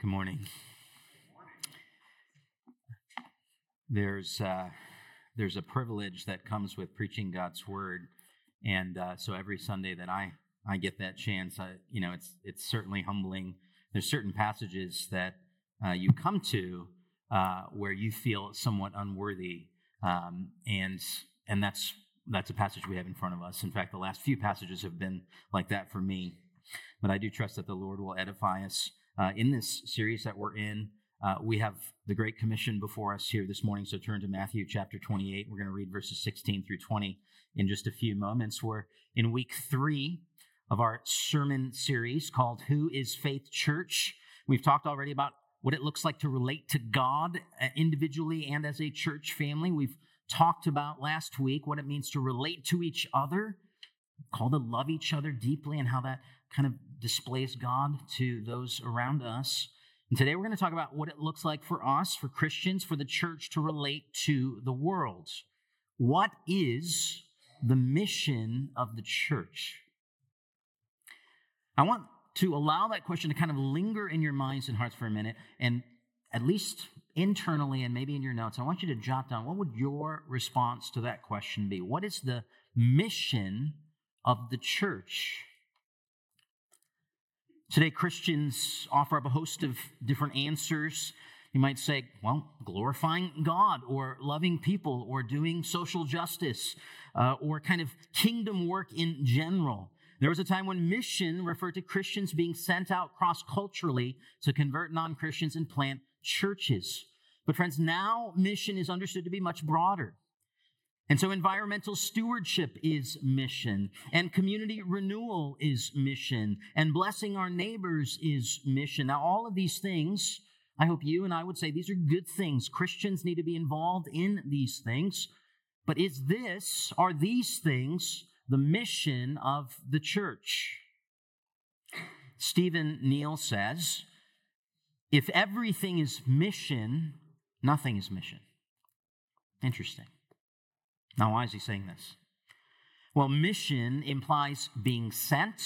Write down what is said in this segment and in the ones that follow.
Good morning. There's uh, there's a privilege that comes with preaching God's word, and uh, so every Sunday that I I get that chance, I, you know, it's it's certainly humbling. There's certain passages that uh, you come to uh, where you feel somewhat unworthy, um, and and that's that's a passage we have in front of us. In fact, the last few passages have been like that for me. But I do trust that the Lord will edify us uh, in this series that we're in. Uh, we have the Great Commission before us here this morning, so turn to Matthew chapter 28. We're going to read verses 16 through 20 in just a few moments. We're in week three of our sermon series called Who is Faith Church? We've talked already about what it looks like to relate to God uh, individually and as a church family. We've talked about last week what it means to relate to each other, called to love each other deeply, and how that kind of displays God to those around us. And today we're going to talk about what it looks like for us, for Christians, for the church to relate to the world. What is the mission of the church? I want to allow that question to kind of linger in your minds and hearts for a minute, and at least internally and maybe in your notes, I want you to jot down what would your response to that question be? What is the mission of the church? Today, Christians offer up a host of different answers. You might say, well, glorifying God, or loving people, or doing social justice, uh, or kind of kingdom work in general. There was a time when mission referred to Christians being sent out cross culturally to convert non Christians and plant churches. But, friends, now mission is understood to be much broader. And so environmental stewardship is mission, and community renewal is mission, and blessing our neighbors is mission. Now, all of these things, I hope you and I would say these are good things. Christians need to be involved in these things. But is this, are these things the mission of the church? Stephen Neill says, if everything is mission, nothing is mission. Interesting. Now, why is he saying this? Well, mission implies being sent,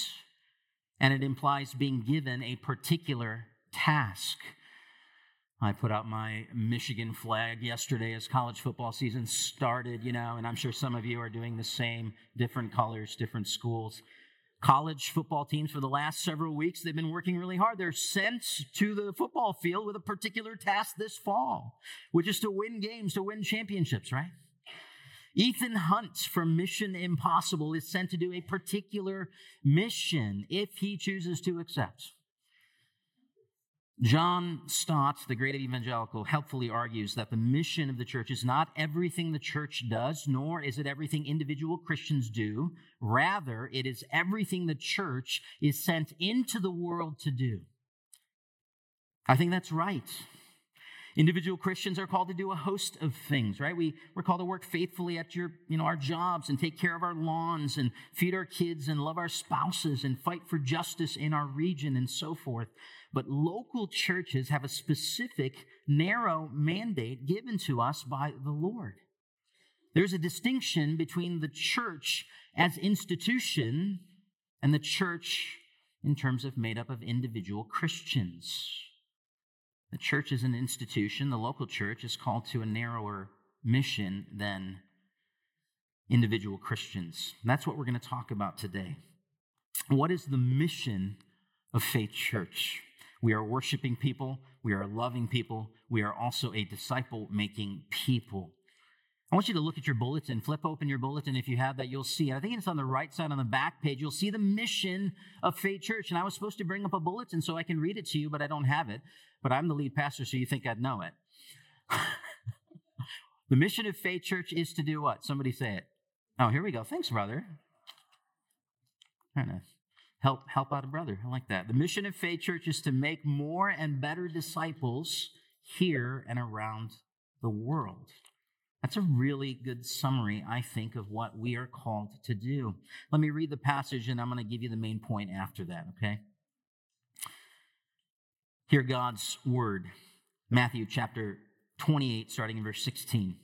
and it implies being given a particular task. I put out my Michigan flag yesterday as college football season started, you know, and I'm sure some of you are doing the same, different colors, different schools. College football teams for the last several weeks, they've been working really hard. They're sent to the football field with a particular task this fall, which is to win games, to win championships, right? Ethan Hunt from Mission Impossible is sent to do a particular mission if he chooses to accept. John Stott, the great evangelical, helpfully argues that the mission of the church is not everything the church does, nor is it everything individual Christians do. Rather, it is everything the church is sent into the world to do. I think that's right. Individual Christians are called to do a host of things, right? We, we're called to work faithfully at your, you know, our jobs and take care of our lawns and feed our kids and love our spouses and fight for justice in our region and so forth. But local churches have a specific, narrow mandate given to us by the Lord. There's a distinction between the church as institution and the church in terms of made up of individual Christians. The church is an institution, the local church is called to a narrower mission than individual Christians. that's what we're going to talk about today. What is the mission of Faith Church? We are worshiping people, we are loving people, we are also a disciple making people. I want you to look at your bulletin. Flip open your bulletin if you have that. You'll see. I think it's on the right side on the back page. You'll see the mission of Faith Church. And I was supposed to bring up a bulletin so I can read it to you, but I don't have it. But I'm the lead pastor, so you think I'd know it. the mission of Faith Church is to do what? Somebody say it. Oh, here we go. Thanks, brother. Trying to help help out a brother. I like that. The mission of Faith Church is to make more and better disciples here and around the world. That's a really good summary, I think, of what we are called to do. Let me read the passage and I'm going to give you the main point after that, okay? Hear God's word. Matthew chapter 28, starting in verse 16.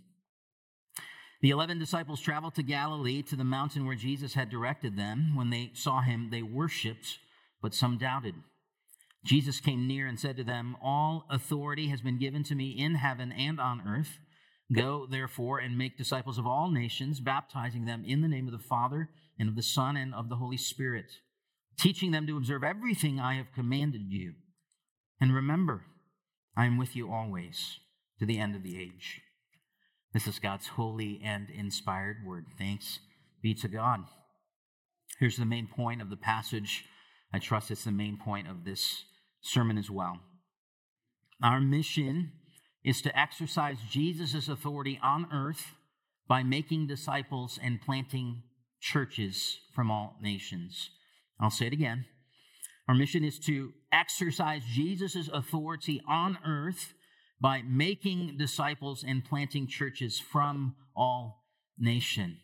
The eleven disciples traveled to Galilee to the mountain where Jesus had directed them. When they saw him, they worshiped, but some doubted. Jesus came near and said to them, All authority has been given to me in heaven and on earth. Go, therefore, and make disciples of all nations, baptizing them in the name of the Father, and of the Son, and of the Holy Spirit, teaching them to observe everything I have commanded you. And remember, I am with you always to the end of the age. This is God's holy and inspired word. Thanks be to God. Here's the main point of the passage. I trust it's the main point of this sermon as well. Our mission is to exercise Jesus' authority on earth by making disciples and planting churches from all nations. I'll say it again. Our mission is to exercise Jesus' authority on earth by making disciples and planting churches from all nation.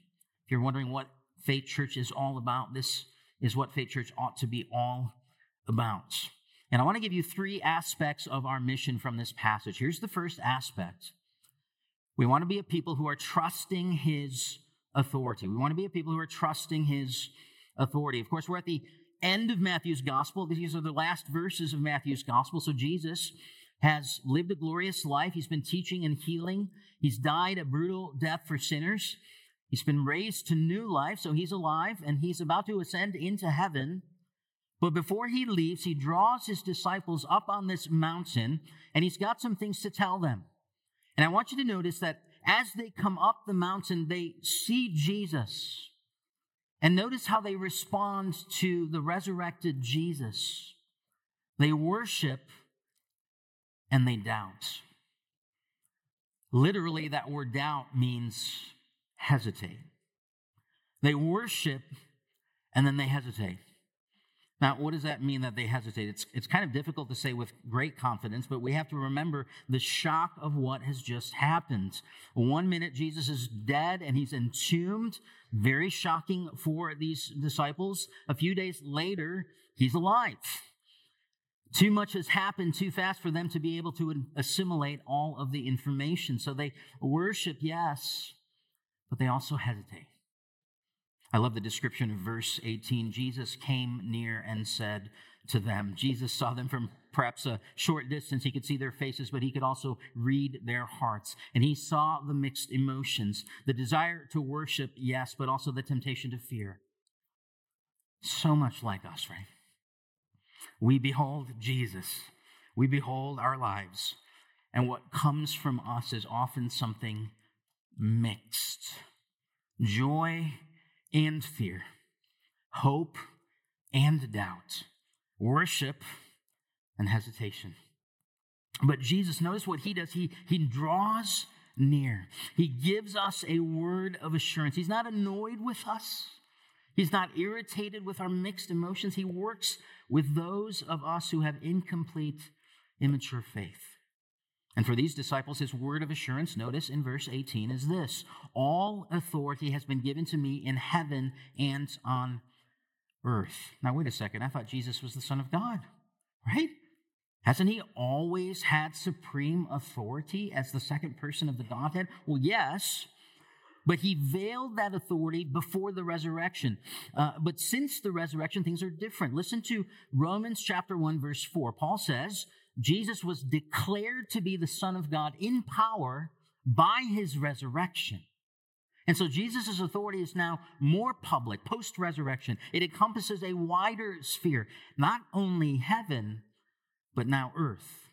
If you're wondering what Faith Church is all about, this is what Faith Church ought to be all about. And I want to give you three aspects of our mission from this passage. Here's the first aspect we want to be a people who are trusting His authority. We want to be a people who are trusting His authority. Of course, we're at the end of Matthew's gospel. These are the last verses of Matthew's gospel. So Jesus has lived a glorious life. He's been teaching and healing. He's died a brutal death for sinners. He's been raised to new life, so he's alive and he's about to ascend into heaven. But before he leaves, he draws his disciples up on this mountain and he's got some things to tell them. And I want you to notice that as they come up the mountain, they see Jesus. And notice how they respond to the resurrected Jesus. They worship and they doubt. Literally, that word doubt means hesitate. They worship and then they hesitate. Now, what does that mean that they hesitate? It's, it's kind of difficult to say with great confidence, but we have to remember the shock of what has just happened. One minute, Jesus is dead and he's entombed. Very shocking for these disciples. A few days later, he's alive. Too much has happened too fast for them to be able to assimilate all of the information. So they worship, yes, but they also hesitate. I love the description of verse 18. Jesus came near and said to them, Jesus saw them from perhaps a short distance. He could see their faces, but he could also read their hearts. And he saw the mixed emotions the desire to worship, yes, but also the temptation to fear. So much like us, right? We behold Jesus, we behold our lives, and what comes from us is often something mixed joy and fear, hope and doubt, worship and hesitation. But Jesus, notice what he does. He, he draws near. He gives us a word of assurance. He's not annoyed with us. He's not irritated with our mixed emotions. He works with those of us who have incomplete, immature faith. And for these disciples, his word of assurance, notice in verse 18, is this All authority has been given to me in heaven and on earth. Now, wait a second. I thought Jesus was the Son of God, right? Hasn't he always had supreme authority as the second person of the Godhead? Well, yes, but he veiled that authority before the resurrection. Uh, but since the resurrection, things are different. Listen to Romans chapter 1, verse 4. Paul says, Jesus was declared to be the Son of God in power by his resurrection. And so Jesus' authority is now more public post resurrection. It encompasses a wider sphere, not only heaven, but now earth.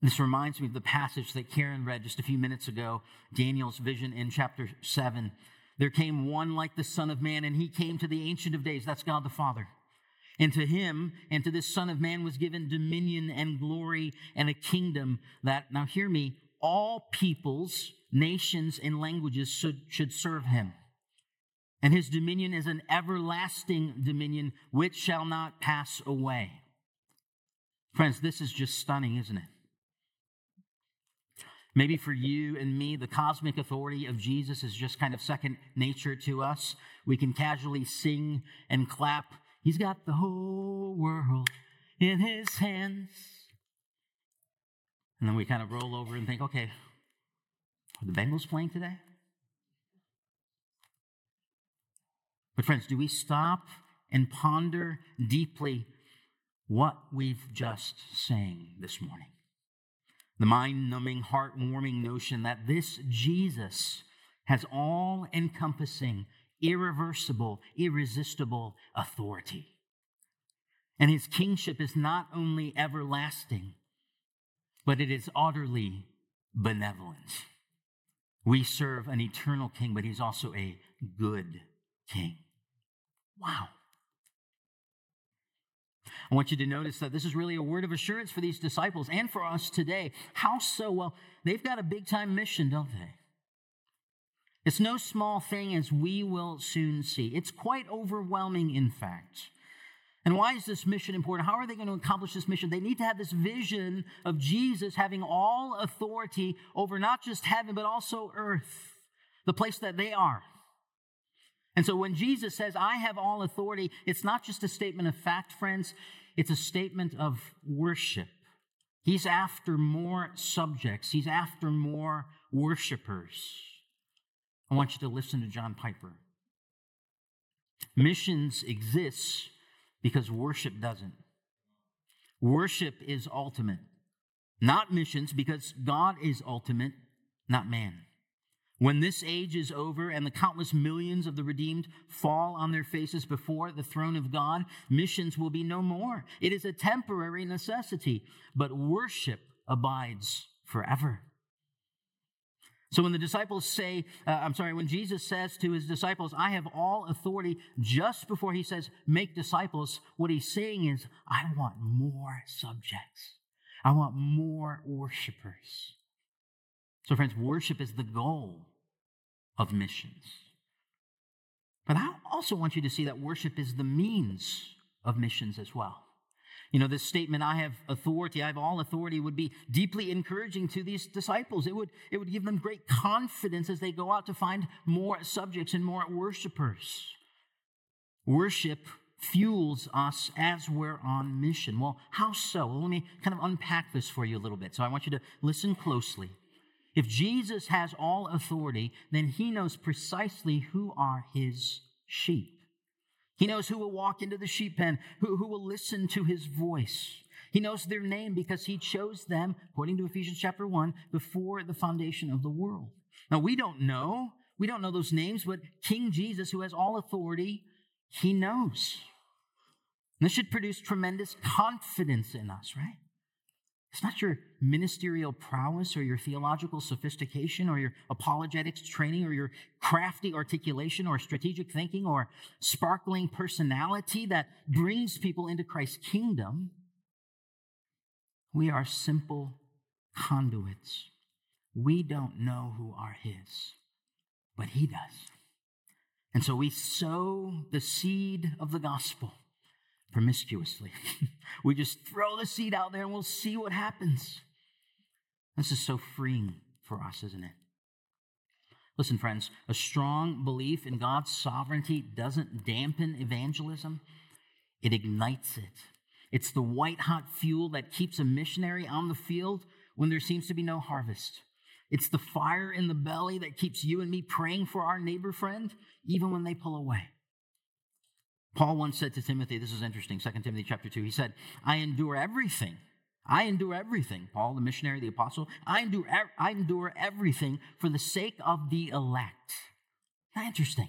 This reminds me of the passage that Karen read just a few minutes ago, Daniel's vision in chapter 7. There came one like the Son of Man, and he came to the Ancient of Days. That's God the Father. And to him and to this Son of Man was given dominion and glory and a kingdom that, now hear me, all peoples, nations, and languages should, should serve him. And his dominion is an everlasting dominion which shall not pass away. Friends, this is just stunning, isn't it? Maybe for you and me, the cosmic authority of Jesus is just kind of second nature to us. We can casually sing and clap He's got the whole world in his hands. And then we kind of roll over and think, okay, are the Bengals playing today? But, friends, do we stop and ponder deeply what we've just sang this morning. The mind numbing, heart warming notion that this Jesus has all encompassing, irreversible, irresistible authority. And his kingship is not only everlasting, but it is utterly benevolent. We serve an eternal king, but he's also a good king. Wow. I want you to notice that this is really a word of assurance for these disciples and for us today. How so? Well, they've got a big time mission, don't they? It's no small thing, as we will soon see. It's quite overwhelming, in fact. And why is this mission important? How are they going to accomplish this mission? They need to have this vision of Jesus having all authority over not just heaven, but also earth, the place that they are. And so when Jesus says, I have all authority, it's not just a statement of fact, friends, it's a statement of worship. He's after more subjects, he's after more worshipers. I want you to listen to John Piper. Missions exists because worship doesn't. Worship is ultimate, not missions, because God is ultimate, not man. When this age is over and the countless millions of the redeemed fall on their faces before the throne of God, missions will be no more. It is a temporary necessity, but worship abides forever. So when the disciples say, uh, I'm sorry, when Jesus says to his disciples, I have all authority, just before he says, make disciples, what he's saying is, I want more subjects. I want more worshipers. So, friends, worship is the goal of missions. But I also want you to see that worship is the means of missions as well. You know, this statement, I have authority, I have all authority, would be deeply encouraging to these disciples. It would, it would give them great confidence as they go out to find more subjects and more worshipers. Worship fuels us as we're on mission. Well, how so? Well, let me kind of unpack this for you a little bit. So I want you to listen closely. If Jesus has all authority, then he knows precisely who are his sheep. He knows who will walk into the sheep pen, who, who will listen to his voice. He knows their name because he chose them, according to Ephesians chapter 1, before the foundation of the world. Now, we don't know. We don't know those names, but King Jesus, who has all authority, he knows. And this should produce tremendous confidence in us, right? It's not your ministerial prowess or your theological sophistication or your apologetics training or your crafty articulation or strategic thinking or sparkling personality that brings people into Christ's kingdom. We are simple conduits. We don't know who are His, but He does. And so we sow the seed of the gospel promiscuously. we just throw the seed out there and we'll see what happens. This is so freeing for us, isn't it? Listen, friends, a strong belief in God's sovereignty doesn't dampen evangelism, it ignites it. It's the white hot fuel that keeps a missionary on the field when there seems to be no harvest. It's the fire in the belly that keeps you and me praying for our neighbor friend, even when they pull away. Paul once said to Timothy, this is interesting, 2 Timothy chapter 2, he said, I endure everything. I endure everything. Paul, the missionary, the apostle, I endure, I endure everything for the sake of the elect. Not interesting.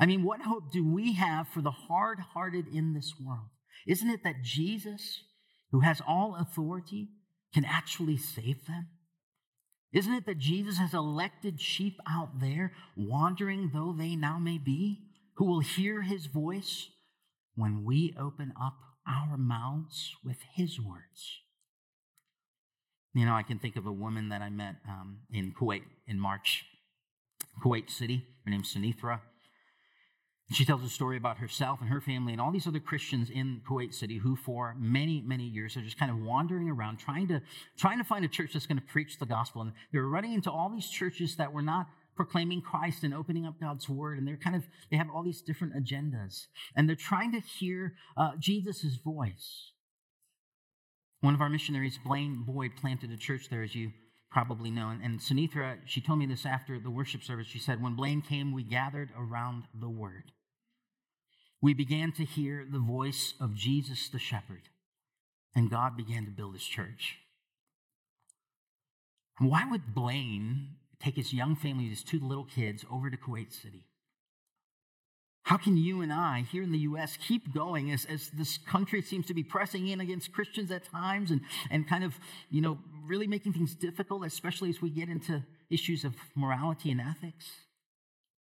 I mean, what hope do we have for the hard hearted in this world? Isn't it that Jesus, who has all authority, can actually save them? Isn't it that Jesus has elected sheep out there, wandering though they now may be? Who will hear his voice when we open up our mouths with his words. You know, I can think of a woman that I met um, in Kuwait in March, Kuwait City. Her name's Sanithra. She tells a story about herself and her family and all these other Christians in Kuwait City who, for many, many years, are just kind of wandering around trying to trying to find a church that's going to preach the gospel. And they were running into all these churches that were not proclaiming Christ and opening up God's word. And they're kind of, they have all these different agendas. And they're trying to hear uh, Jesus' voice. One of our missionaries, Blaine Boyd, planted a church there, as you probably know. And, and Sunithra, she told me this after the worship service. She said, When Blaine came, we gathered around the word. we began to hear the voice of Jesus the shepherd, and God began to build his church. Why would Blaine take his young family, his two little kids, over to Kuwait City? How can you and I here in the U.S. keep going as, as this country seems to be pressing in against Christians at times and, and kind of, you know, really making things difficult, especially as we get into issues of morality and ethics?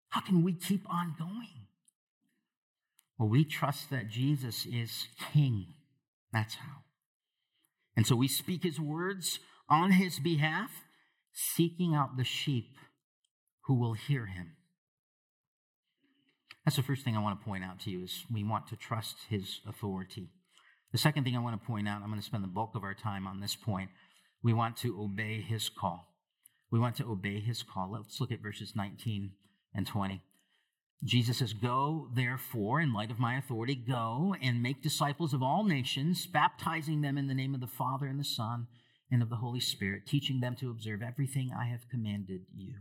How can we keep on going? Well, we trust that Jesus is King. That's how. And so we speak his words on his behalf, seeking out the sheep who will hear him. That's the first thing I want to point out to you is we want to trust his authority. The second thing I want to point out, I'm going to spend the bulk of our time on this point. We want to obey his call. We want to obey his call. Let's look at verses 19 and 20. Jesus says, Go, therefore, in light of my authority, go and make disciples of all nations, baptizing them in the name of the Father and the Son and of the Holy Spirit, teaching them to observe everything I have commanded you.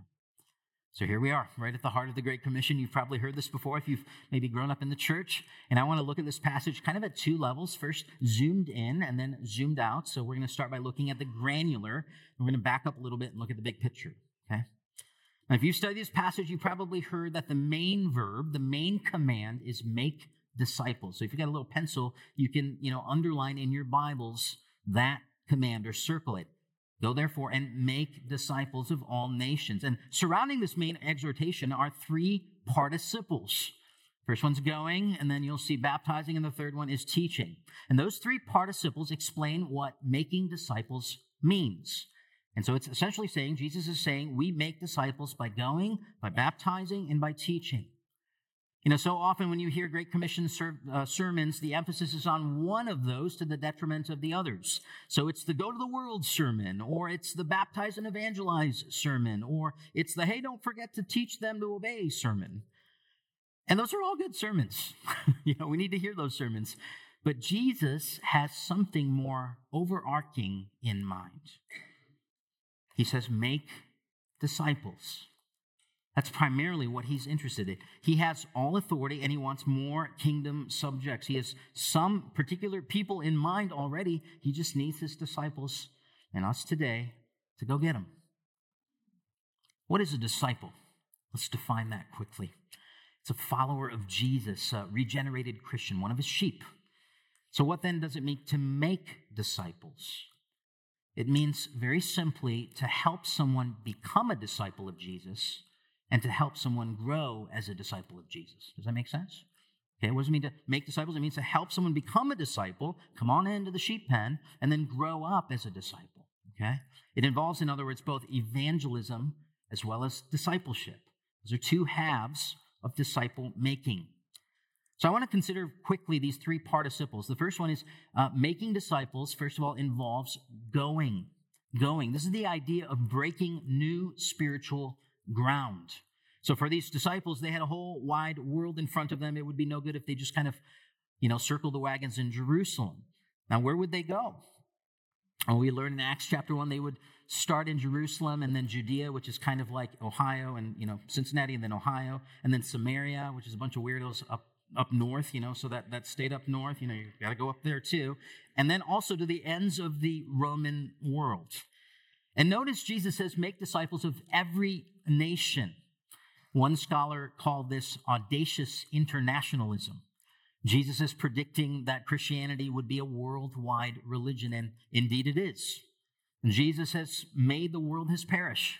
So here we are, right at the heart of the Great Commission. You've probably heard this before if you've maybe grown up in the church. And I want to look at this passage kind of at two levels first, zoomed in and then zoomed out. So we're going to start by looking at the granular. We're going to back up a little bit and look at the big picture. Okay? Now, if you study this passage, you probably heard that the main verb, the main command is make disciples. So if you got a little pencil, you can, you know, underline in your Bibles that command or circle it. Go therefore and make disciples of all nations. And surrounding this main exhortation are three participles. First one's going, and then you'll see baptizing, and the third one is teaching. And those three participles explain what making disciples means. And so it's essentially saying, Jesus is saying, we make disciples by going, by baptizing, and by teaching. You know, so often when you hear Great Commission ser- uh, sermons, the emphasis is on one of those to the detriment of the others. So it's the go to the world sermon, or it's the baptize and evangelize sermon, or it's the hey, don't forget to teach them to obey sermon. And those are all good sermons. you know, we need to hear those sermons. But Jesus has something more overarching in mind. He says, make disciples. That's primarily what he's interested in. He has all authority and he wants more kingdom subjects. He has some particular people in mind already. He just needs his disciples and us today to go get them. What is a disciple? Let's define that quickly. It's a follower of Jesus, a regenerated Christian, one of his sheep. So, what then does it mean to make disciples? It means very simply to help someone become a disciple of Jesus and to help someone grow as a disciple of Jesus. Does that make sense? Okay, what does it mean to make disciples? It means to help someone become a disciple, come on into the sheep pen, and then grow up as a disciple. Okay? It involves, in other words, both evangelism as well as discipleship. Those are two halves of disciple making. So I want to consider quickly these three participles. The first one is uh, making disciples, first of all, involves going. Going. This is the idea of breaking new spiritual ground. So for these disciples, they had a whole wide world in front of them. It would be no good if they just kind of, you know, circled the wagons in Jerusalem. Now, where would they go? Well, we learn in Acts chapter 1, they would start in Jerusalem and then Judea, which is kind of like Ohio and, you know, Cincinnati and then Ohio, and then Samaria, which is a bunch of weirdos up up north, you know, so that, that state up north, you know, you got to go up there too. And then also to the ends of the Roman world. And notice Jesus says, make disciples of every nation. One scholar called this audacious internationalism. Jesus is predicting that Christianity would be a worldwide religion, and indeed it is. Jesus has made the world his parish.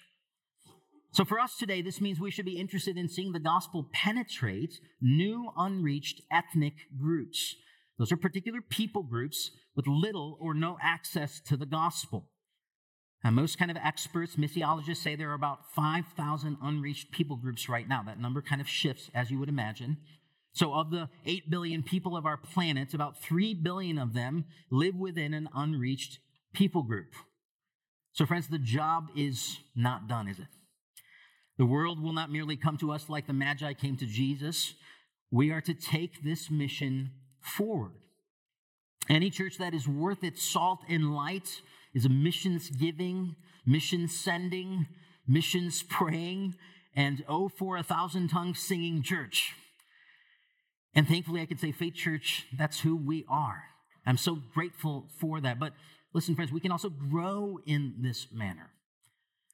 So for us today, this means we should be interested in seeing the gospel penetrate new unreached ethnic groups. Those are particular people groups with little or no access to the gospel. And most kind of experts, missiologists say there are about 5,000 unreached people groups right now. That number kind of shifts, as you would imagine. So, of the 8 billion people of our planet, about 3 billion of them live within an unreached people group. So, friends, the job is not done, is it? The world will not merely come to us like the Magi came to Jesus. We are to take this mission forward. Any church that is worth its salt and light is a missions giving, mission sending, missions praying, and oh, for a thousand tongues singing church. And thankfully, I can say, Faith Church, that's who we are. I'm so grateful for that. But listen, friends, we can also grow in this manner.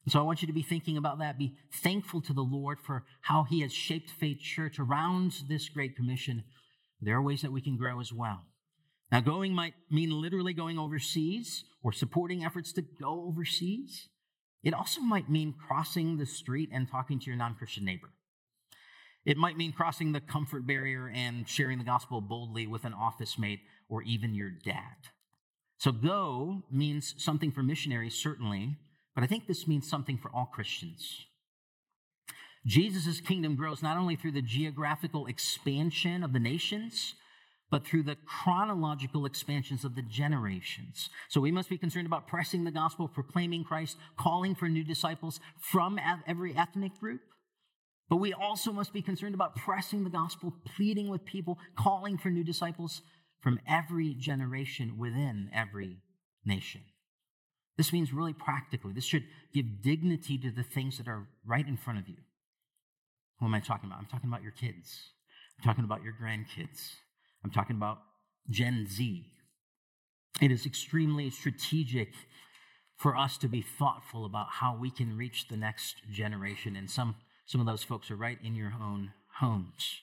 And so I want you to be thinking about that. Be thankful to the Lord for how He has shaped Faith Church around this Great Commission. There are ways that we can grow as well. Now, going might mean literally going overseas or supporting efforts to go overseas. It also might mean crossing the street and talking to your non Christian neighbor. It might mean crossing the comfort barrier and sharing the gospel boldly with an office mate or even your dad. So, go means something for missionaries, certainly, but I think this means something for all Christians. Jesus' kingdom grows not only through the geographical expansion of the nations, but through the chronological expansions of the generations. So we must be concerned about pressing the gospel, proclaiming Christ, calling for new disciples from every ethnic group. But we also must be concerned about pressing the gospel, pleading with people, calling for new disciples from every generation within every nation. This means really practically, this should give dignity to the things that are right in front of you. Who am I talking about? I'm talking about your kids. I'm talking about your grandkids. I'm talking about Gen Z. It is extremely strategic for us to be thoughtful about how we can reach the next generation. And some, some of those folks are right in your own homes.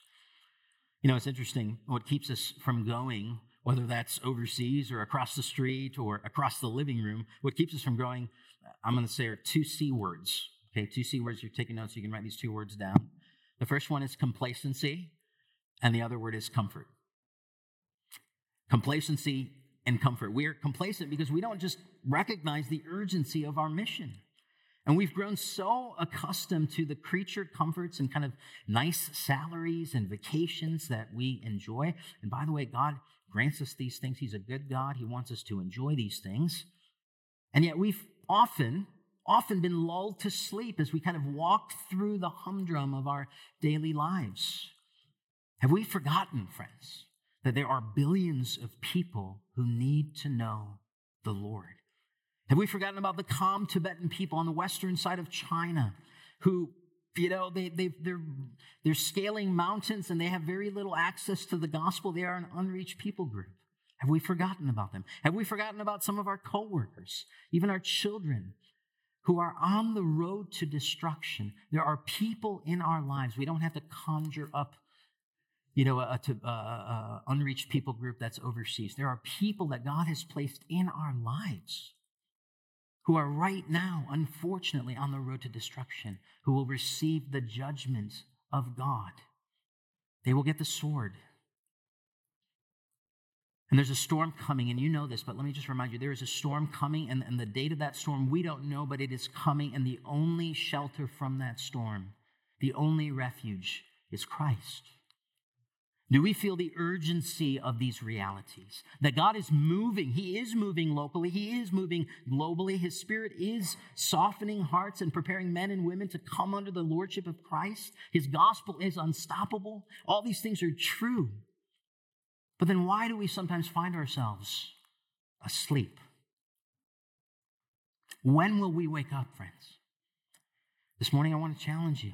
You know, it's interesting what keeps us from going whether that's overseas or across the street or across the living room. What keeps us from going, I'm going to say, are two C words. Okay, two C words. You're taking notes, you can write these two words down. The first one is complacency, and the other word is comfort. Complacency and comfort. We're complacent because we don't just recognize the urgency of our mission. And we've grown so accustomed to the creature comforts and kind of nice salaries and vacations that we enjoy. And by the way, God grants us these things. He's a good God. He wants us to enjoy these things. And yet we've often, often been lulled to sleep as we kind of walk through the humdrum of our daily lives. Have we forgotten, friends, that there are billions of people who need to know the Lord? Have we forgotten about the Kham Tibetan people on the western side of China who you know, they, they, they're, they're scaling mountains and they have very little access to the gospel. They are an unreached people group. Have we forgotten about them? Have we forgotten about some of our coworkers, even our children, who are on the road to destruction? There are people in our lives. We don't have to conjure up, you know, a, a, a, unreached people group that's overseas. There are people that God has placed in our lives who are right now, unfortunately, on the road to destruction, who will receive the judgment of God. They will get the sword. And there's a storm coming, and you know this, but let me just remind you there is a storm coming, and, and the date of that storm we don't know, but it is coming, and the only shelter from that storm, the only refuge is Christ. Do we feel the urgency of these realities? That God is moving. He is moving locally. He is moving globally. His Spirit is softening hearts and preparing men and women to come under the Lordship of Christ. His gospel is unstoppable. All these things are true. But then why do we sometimes find ourselves asleep? When will we wake up, friends? This morning, I want to challenge you.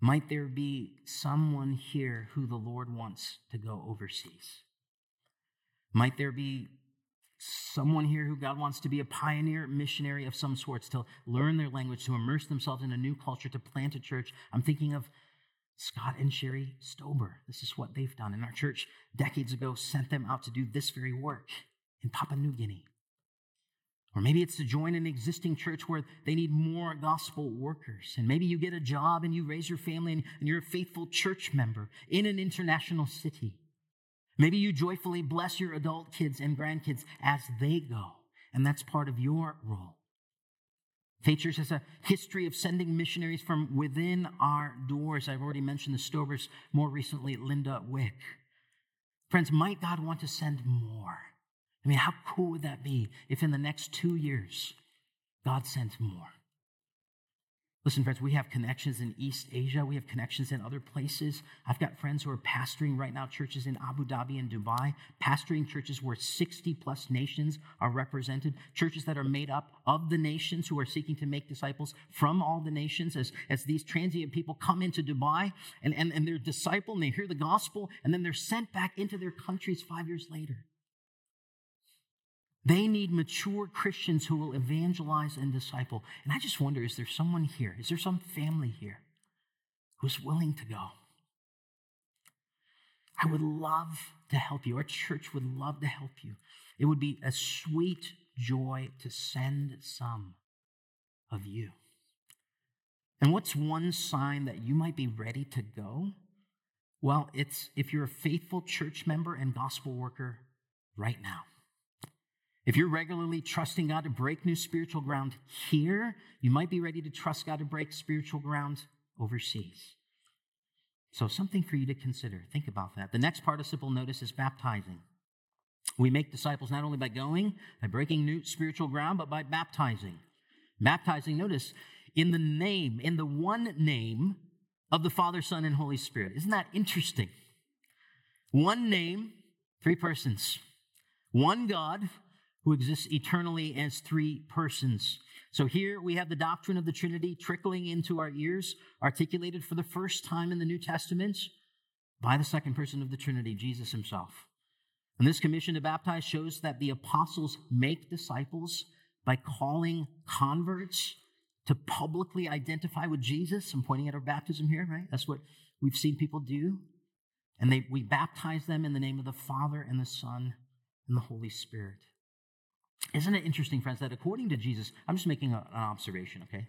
Might there be someone here who the Lord wants to go overseas? Might there be someone here who God wants to be a pioneer missionary of some sorts, to learn their language, to immerse themselves in a new culture, to plant a church? I'm thinking of Scott and Sherry Stober. This is what they've done. And our church, decades ago, sent them out to do this very work in Papua New Guinea. Or maybe it's to join an existing church where they need more gospel workers. And maybe you get a job and you raise your family and, you're a faithful church member in an international city. Maybe you joyfully bless your adult kids and grandkids as they go. And that's part of your role. Faith Church has a history of sending missionaries from within our doors. I've already mentioned the Stovers, more recently, Linda Wick. Friends, might God want to send more? I mean, how cool would that be if in the next two years, God sent more? Listen, friends, we have connections in East Asia. We have connections in other places. I've got friends who are pastoring right now churches in Abu Dhabi and Dubai, pastoring churches where 60 plus nations are represented, churches that are made up of the nations who are seeking to make disciples from all the nations. As, as these transient people come into Dubai and, and, and they're discipled and they hear the gospel, and then they're sent back into their countries five years later. They need mature Christians who will evangelize and disciple. And I just wonder is there someone here? Is there some family here who's willing to go? I would love to help you. Our church would love to help you. It would be a sweet joy to send some of you. And what's one sign that you might be ready to go? Well, it's if you're a faithful church member and gospel worker right now. If you're regularly trusting God to break new spiritual ground here, you might be ready to trust God to break spiritual ground overseas. So, something for you to consider. Think about that. The next participle notice is baptizing. We make disciples not only by going, by breaking new spiritual ground, but by baptizing. Baptizing, notice, in the name, in the one name of the Father, Son, and Holy Spirit. Isn't that interesting? One name, three persons. One God, who exists eternally as three persons. So here we have the doctrine of the Trinity trickling into our ears, articulated for the first time in the New Testament by the second person of the Trinity, Jesus himself. And this commission to baptize shows that the apostles make disciples by calling converts to publicly identify with Jesus. I'm pointing at our baptism here, right? That's what we've seen people do. And they, we baptize them in the name of the Father and the Son and the Holy Spirit. Isn't it interesting, friends, that according to Jesus, I'm just making an observation, okay?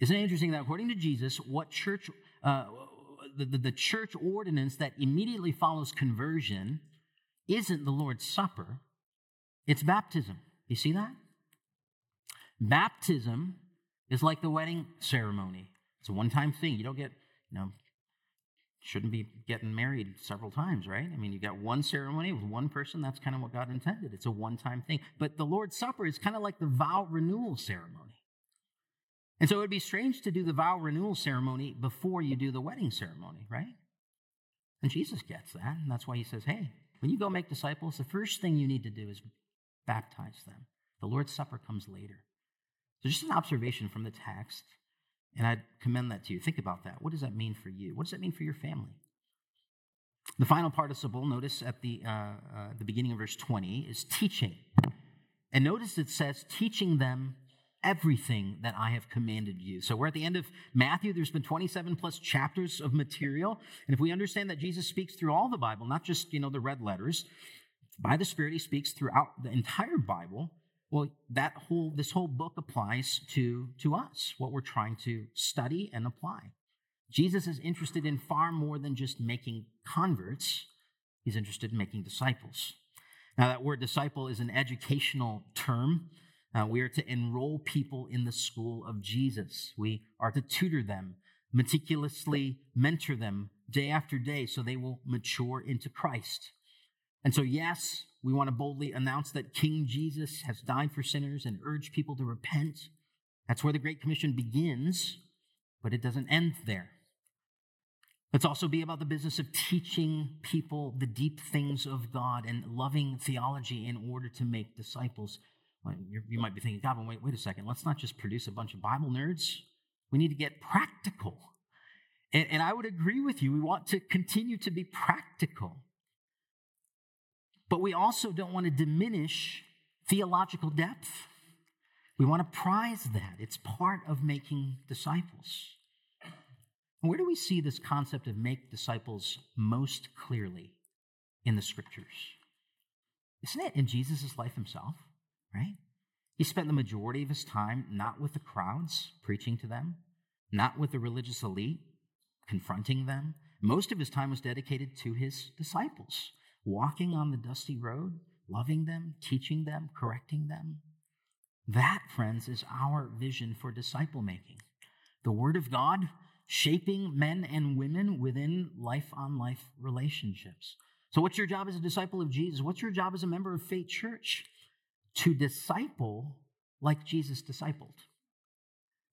Isn't it interesting that according to Jesus, what church, uh, the, the, the church ordinance that immediately follows conversion isn't the Lord's Supper, it's baptism. You see that? Baptism is like the wedding ceremony. It's a one time thing. You don't get, you know, shouldn't be getting married several times, right? I mean, you got one ceremony with one person. That's kind of what God intended. It's a one time thing. But the Lord's Supper is kind of like the vow renewal ceremony. And so it would be strange to do the vow renewal ceremony before you do the wedding ceremony, right? And Jesus gets that. And that's why he says, hey, when you go make disciples, the first thing you need to do is baptize them. The Lord's Supper comes later. So just an observation from the text and I'd commend that to you. Think about that. What does that mean for you? What does that mean for your family? The final participle, notice at the, uh, uh, the beginning of verse 20, is teaching. And notice it says, teaching them everything that I have commanded you. So we're at the end of Matthew. There's been 27 plus chapters of material. And if we understand that Jesus speaks through all the Bible, not just, you know, the red letters, by the Spirit, he speaks throughout the entire Bible. Well, that whole this whole book applies to to us, what we're trying to study and apply. Jesus is interested in far more than just making converts. He's interested in making disciples. Now, that word disciple is an educational term. Uh, we are to enroll people in the school of Jesus. We are to tutor them, meticulously mentor them day after day so they will mature into Christ. And so, yes, we want to boldly announce that King Jesus has died for sinners and urge people to repent. That's where the Great Commission begins, but it doesn't end there. Let's also be about the business of teaching people the deep things of God and loving theology in order to make disciples. You might be thinking, God, wait, wait a second. Let's not just produce a bunch of Bible nerds. We need to get practical. And, and I would agree with you. We want to continue to be practical. But we also don't want to diminish theological depth. We want to prize that. It's part of making disciples. Where do we see this concept of make disciples most clearly in the scriptures? Isn't it in Jesus' life himself, right? He spent the majority of his time not with the crowds, preaching to them, not with the religious elite, confronting them. Most of his time was dedicated to his disciples walking on the dusty road, loving them, teaching them, correcting them. That, friends, is our vision for disciple making. The Word of God shaping men and women within life on life relationships. So, what's your job as a disciple of Jesus? What's your job as a member of Faith Church? To disciple like Jesus discipled.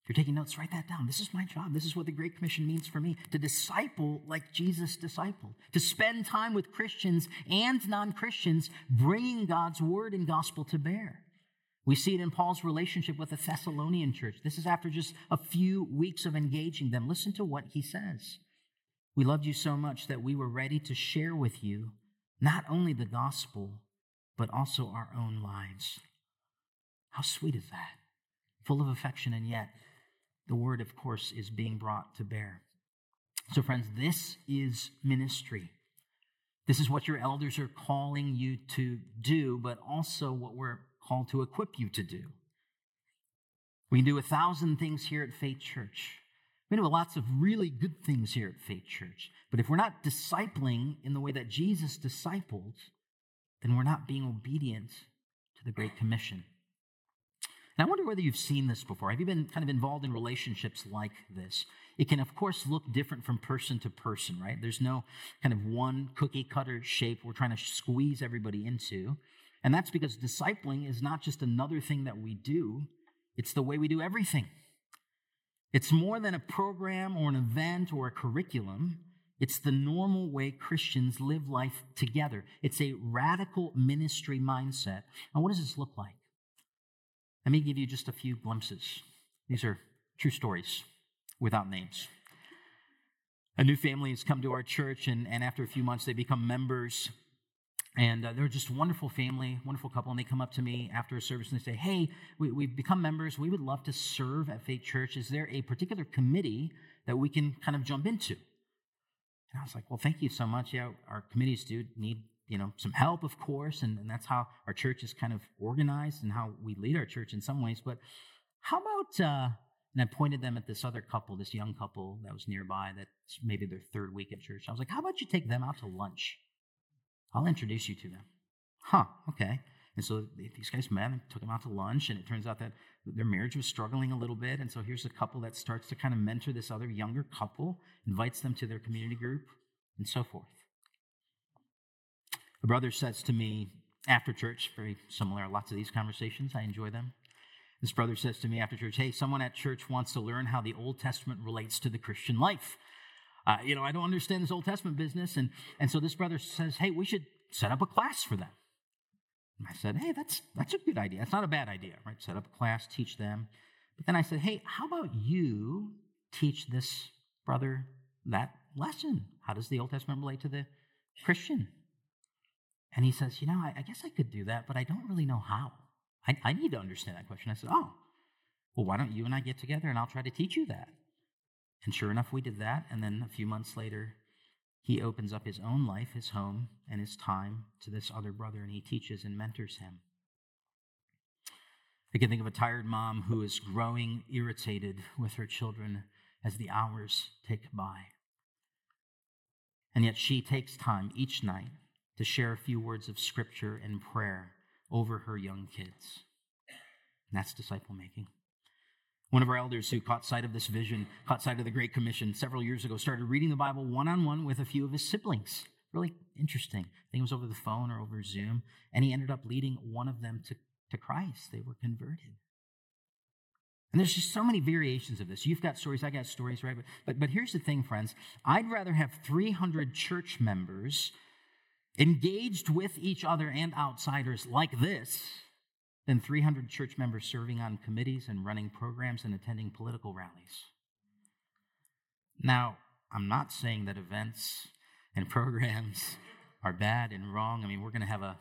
If you're taking notes, write that down. This is my job. This is what the Great Commission means for me to disciple like Jesus discipled, to spend time with Christians and non Christians, bringing God's word and gospel to bear. We see it in Paul's relationship with the Thessalonian church. This is after just a few weeks of engaging them. Listen to what he says. We loved you so much that we were ready to share with you not only the gospel, but also our own lives. How sweet is that? Full of affection, and yet the word, of course, is being brought to bear. So, friends, this is ministry. This is what your elders are calling you to do, but also what we're called to equip you to do. We can do a thousand things here at Faith Church. We do lots of really good things here at Faith Church. But if we're not discipling in the way that Jesus discipled, then we're not being obedient to the Great Commission. And I wonder whether you've seen this before. Have you been kind of involved in relationships like this? It can, of course, look different from person to person, right? There's no kind of one cookie cutter shape we're trying to squeeze everybody into. And that's because discipling is not just another thing that we do, it's the way we do everything. It's more than a program or an event or a curriculum. It's the normal way Christians live life together. It's a radical ministry mindset. And what does this look like? Let me give you just a few glimpses. These are true stories without names. A new family has come to our church, and, and after a few months, they become members. And uh, they're just wonderful family, wonderful couple. And they come up to me after a service and they say, Hey, we, we've become members. We would love to serve at Faith Church. Is there a particular committee that we can kind of jump into? And I was like, Well, thank you so much. Yeah, our committees do need you know some help of course and, and that's how our church is kind of organized and how we lead our church in some ways but how about uh, and I pointed them at this other couple, this young couple that was nearby that's maybe their third week at church. I was like, how about you take them out to lunch? I'll introduce you to them. Huh, okay. And so these guys met and took them out to lunch, and it turns out that their marriage was struggling a little bit. And so here's a couple that starts to kind of mentor this other younger couple, invites them to their community group, and so forth. A brother says to me after church, very similar, lots of these conversations, I enjoy them. This brother says to me after church, Hey, someone at church wants to learn how the Old Testament relates to the Christian life. Uh, you know, I don't understand this Old Testament business. And, and so this brother says, Hey, we should set up a class for them. And I said, Hey, that's, that's a good idea. That's not a bad idea, right? Set up a class, teach them. But then I said, Hey, how about you teach this brother that lesson? How does the Old Testament relate to the Christian? And he says, You know, I, I guess I could do that, but I don't really know how. I, I need to understand that question. I said, Oh, well, why don't you and I get together and I'll try to teach you that? And sure enough, we did that. And then a few months later, he opens up his own life, his home, and his time to this other brother, and he teaches and mentors him. I can think of a tired mom who is growing irritated with her children as the hours tick by. And yet she takes time each night to share a few words of scripture and prayer over her young kids. And that's disciple making. One of our elders who caught sight of this vision, caught sight of the Great Commission several years ago, started reading the Bible one on one with a few of his siblings. Really interesting. I think it was over the phone or over Zoom. And he ended up leading one of them to, to Christ. They were converted. And there's just so many variations of this. You've got stories, I got stories, right? But, but, but here's the thing, friends. I'd rather have 300 church members engaged with each other and outsiders like this than 300 church members serving on committees and running programs and attending political rallies. Now, I'm not saying that events and programs are bad and wrong. I mean, we're going to have a,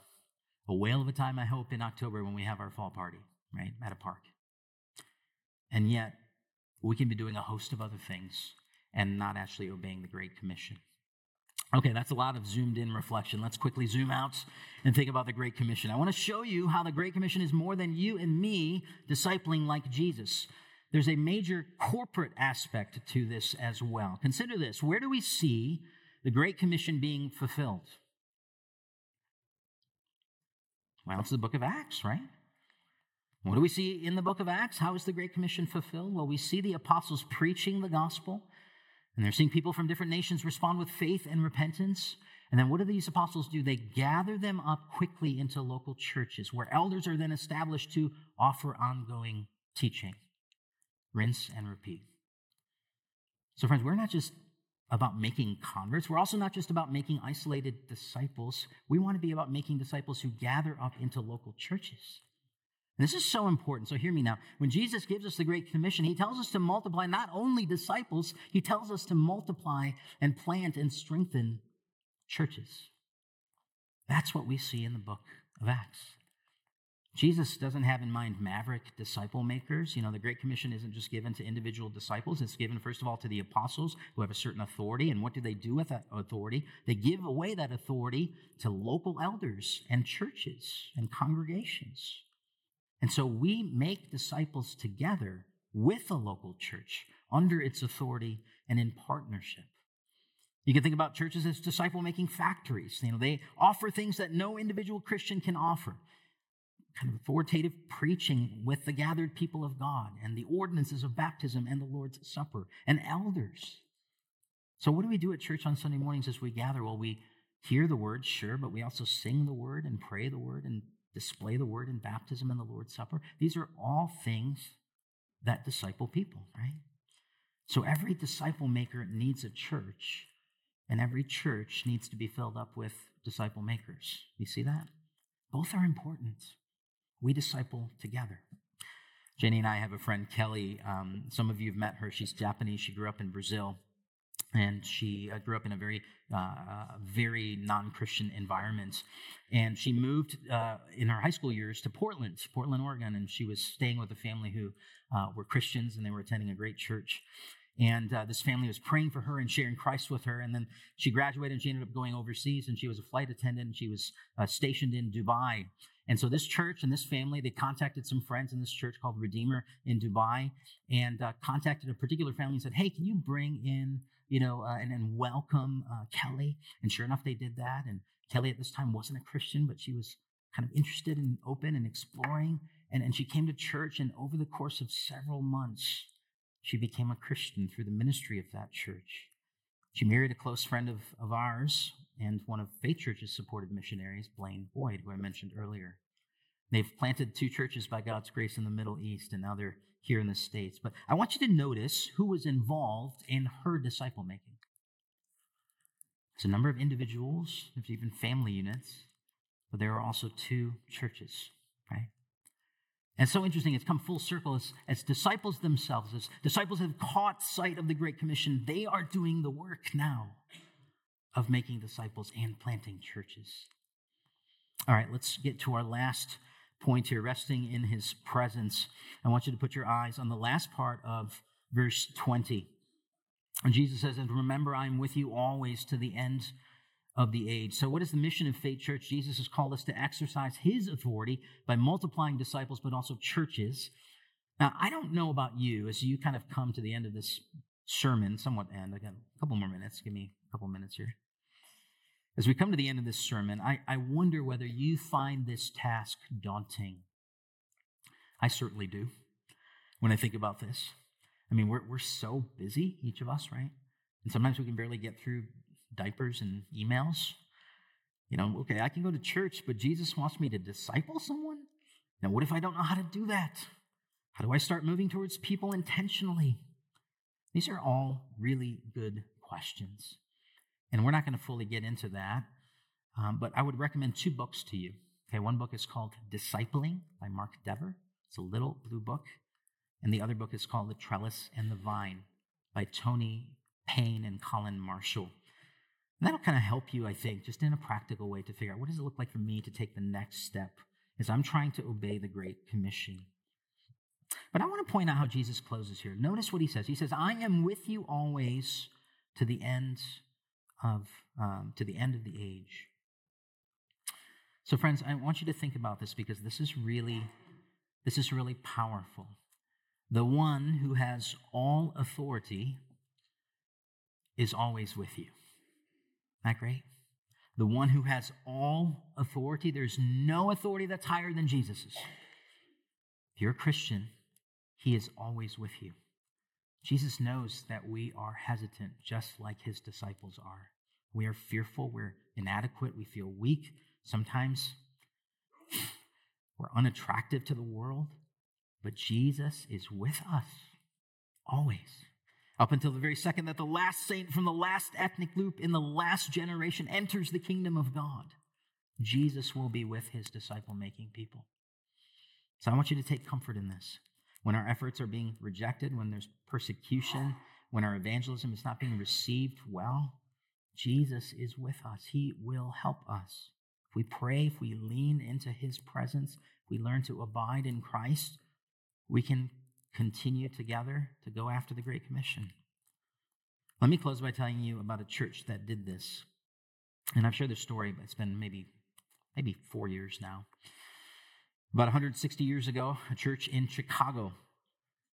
a whale of a time, I hope, in October when we have our fall party, right, at a park. And yet, we can be doing a host of other things and not actually obeying the Great Commission. Okay, that's a lot of zoomed in reflection. Let's quickly zoom out and think about the Great Commission. I want to show you how the Great Commission is more than you and me discipling like Jesus. There's a major corporate aspect to this as well. Consider this where do we see the Great Commission being fulfilled? Well, it's the book of Acts, right? What do we see in the book of Acts? How is the Great Commission fulfilled? Well, we see the apostles preaching the gospel. And they're seeing people from different nations respond with faith and repentance. And then what do these apostles do? They gather them up quickly into local churches where elders are then established to offer ongoing teaching. rinse and repeat. So, friends, we're not just about making converts. We're also not just about making isolated disciples. We want to be about making disciples who gather up into local churches. This is so important. So hear me now. When Jesus gives us the Great Commission, he tells us to multiply not only disciples, he tells us to multiply and plant and strengthen churches. That's what we see in the book of Acts. Jesus doesn't have in mind maverick disciple makers. You know, the Great Commission isn't just given to individual disciples, it's given, first of all, to the apostles who have a certain authority. And what do they do with that authority? They give away that authority to local elders and churches and congregations. And so we make disciples together with a local church under its authority and in partnership. You can think about churches as disciple making factories. You know, they offer things that no individual Christian can offer kind of authoritative preaching with the gathered people of God and the ordinances of baptism and the Lord's Supper and elders. So, what do we do at church on Sunday mornings as we gather? Well, we hear the word, sure, but we also sing the word and pray the word and display the word in baptism and the Lord's Supper. These are all things that disciple people, right? So, every disciple maker needs a church, and every church needs to be filled up with disciple makers. You see that? Both are important we disciple together. Jenny and I have a friend, Kelly. Um, some of you have met her. She's Japanese. She grew up in Brazil. And she uh, grew up in a very, uh, very non Christian environment. And she moved uh, in her high school years to Portland, Portland, Oregon. And she was staying with a family who uh, were Christians and they were attending a great church. And uh, this family was praying for her and sharing Christ with her. And then she graduated and she ended up going overseas and she was a flight attendant and she was uh, stationed in Dubai. And so this church and this family, they contacted some friends in this church called Redeemer in Dubai and uh, contacted a particular family and said, hey, can you bring in, you know, uh, and, welcome uh, Kelly? And sure enough, they did that. And Kelly at this time wasn't a Christian, but she was kind of interested and open and exploring. And, and she came to church, and over the course of several months, she became a Christian through the ministry of that church. She married a close friend of, of ours and one of Faith Church's supported missionaries, Blaine Boyd, who I mentioned earlier. They've planted two churches by God's grace in the Middle East, and now they're here in the States. But I want you to notice who was involved in her disciple making. It's a number of individuals, there's even family units, but there are also two churches, right? And so interesting, it's come full circle as, as disciples themselves, as disciples have caught sight of the Great Commission, they are doing the work now of making disciples and planting churches. All right, let's get to our last point here resting in his presence. I want you to put your eyes on the last part of verse 20. And Jesus says, And remember, I'm with you always to the end of the age. So, what is the mission of Faith Church? Jesus has called us to exercise his authority by multiplying disciples, but also churches. Now, I don't know about you as you kind of come to the end of this sermon, somewhat end. I got a couple more minutes. Give me a couple minutes here. As we come to the end of this sermon, I, I wonder whether you find this task daunting. I certainly do when I think about this. I mean, we're, we're so busy, each of us, right? And sometimes we can barely get through diapers and emails. You know, okay, I can go to church, but Jesus wants me to disciple someone? Now, what if I don't know how to do that? How do I start moving towards people intentionally? These are all really good questions. And we're not going to fully get into that, um, but I would recommend two books to you. Okay, one book is called Discipling by Mark Dever. It's a little blue book. And the other book is called The Trellis and the Vine by Tony Payne and Colin Marshall. And that'll kind of help you, I think, just in a practical way to figure out what does it look like for me to take the next step as I'm trying to obey the Great Commission. But I want to point out how Jesus closes here. Notice what he says. He says, I am with you always to the end of um, to the end of the age. So, friends, I want you to think about this because this is really this is really powerful. The one who has all authority is always with you. Isn't that great? The one who has all authority, there's no authority that's higher than Jesus's. If you're a Christian, he is always with you. Jesus knows that we are hesitant, just like his disciples are. We are fearful, we're inadequate, we feel weak. Sometimes we're unattractive to the world, but Jesus is with us. Always. Up until the very second that the last saint from the last ethnic group in the last generation enters the kingdom of God, Jesus will be with his disciple making people. So I want you to take comfort in this. When our efforts are being rejected, when there's persecution, when our evangelism is not being received well, Jesus is with us. He will help us. If we pray, if we lean into his presence, we learn to abide in Christ, we can continue together to go after the Great Commission. Let me close by telling you about a church that did this. And I've shared this story, but it's been maybe maybe four years now. About 160 years ago, a church in Chicago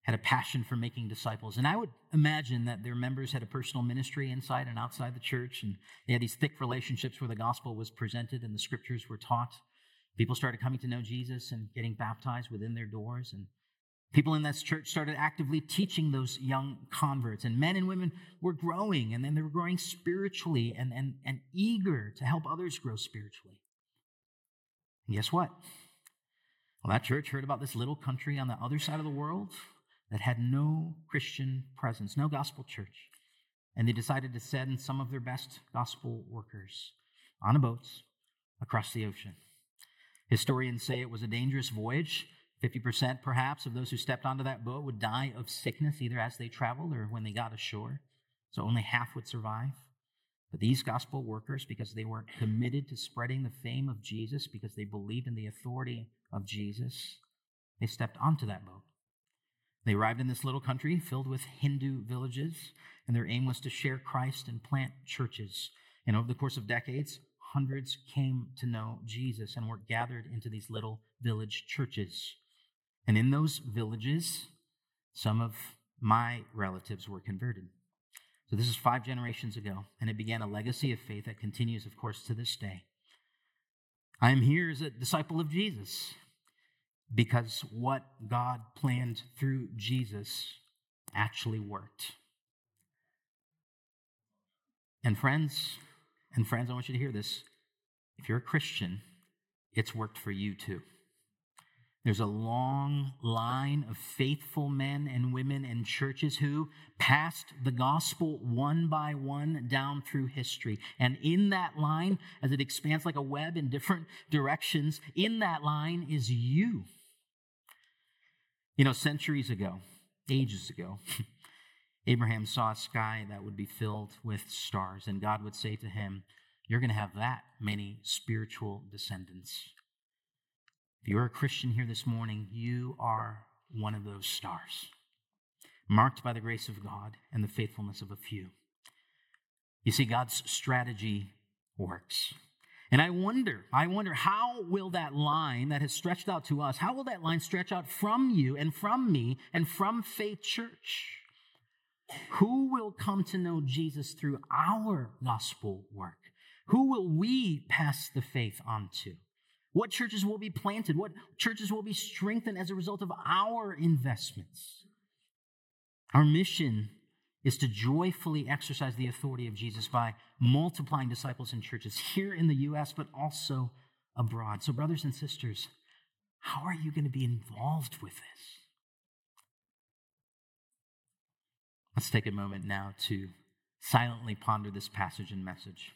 had a passion for making disciples. And I would imagine that their members had a personal ministry inside and outside the church, and they had these thick relationships where the gospel was presented and the scriptures were taught. People started coming to know Jesus and getting baptized within their doors, and people in this church started actively teaching those young converts. And men and women were growing, and then they were growing spiritually and, and, and eager to help others grow spiritually. And guess what? Well, that church heard about this little country on the other side of the world that had no Christian presence, no gospel church. And they decided to send some of their best gospel workers on a boat across the ocean. Historians say it was a dangerous voyage. 50% perhaps of those who stepped onto that boat would die of sickness either as they traveled or when they got ashore. So only half would survive. But these gospel workers, because they were committed to spreading the fame of Jesus, because they believed in the authority of Jesus, they stepped onto that boat. They arrived in this little country filled with Hindu villages, and their aim was to share Christ and plant churches. And over the course of decades, hundreds came to know Jesus and were gathered into these little village churches. And in those villages, some of my relatives were converted. So this is five generations ago, and it began a legacy of faith that continues, of course, to this day. I am here as a disciple of Jesus because what God planned through Jesus actually worked. And friends, and friends, I want you to hear this. If you're a Christian, it's worked for you too. There's a long line of faithful men and women and churches who passed the gospel one by one down through history. And in that line, as it expands like a web in different directions, in that line is you. You know, centuries ago, ages ago, Abraham saw a sky that would be filled with stars, and God would say to him, You're going to have that many spiritual descendants. If you're a Christian here this morning, you are one of those stars, marked by the grace of God and the faithfulness of a few. You see, God's strategy works. And I wonder, I wonder, how will that line that has stretched out to us, how will that line stretch out from you and from me and from Faith Church? Who will come to know Jesus through our gospel work? Who will we pass the faith on to? What churches will be planted? What churches will be strengthened as a result of our investments? Our mission is to joyfully exercise the authority of Jesus by multiplying disciples in churches here in the U.S., but also abroad. So, brothers and sisters, how are you going to be involved with this? Let's take a moment now to silently ponder this passage and message.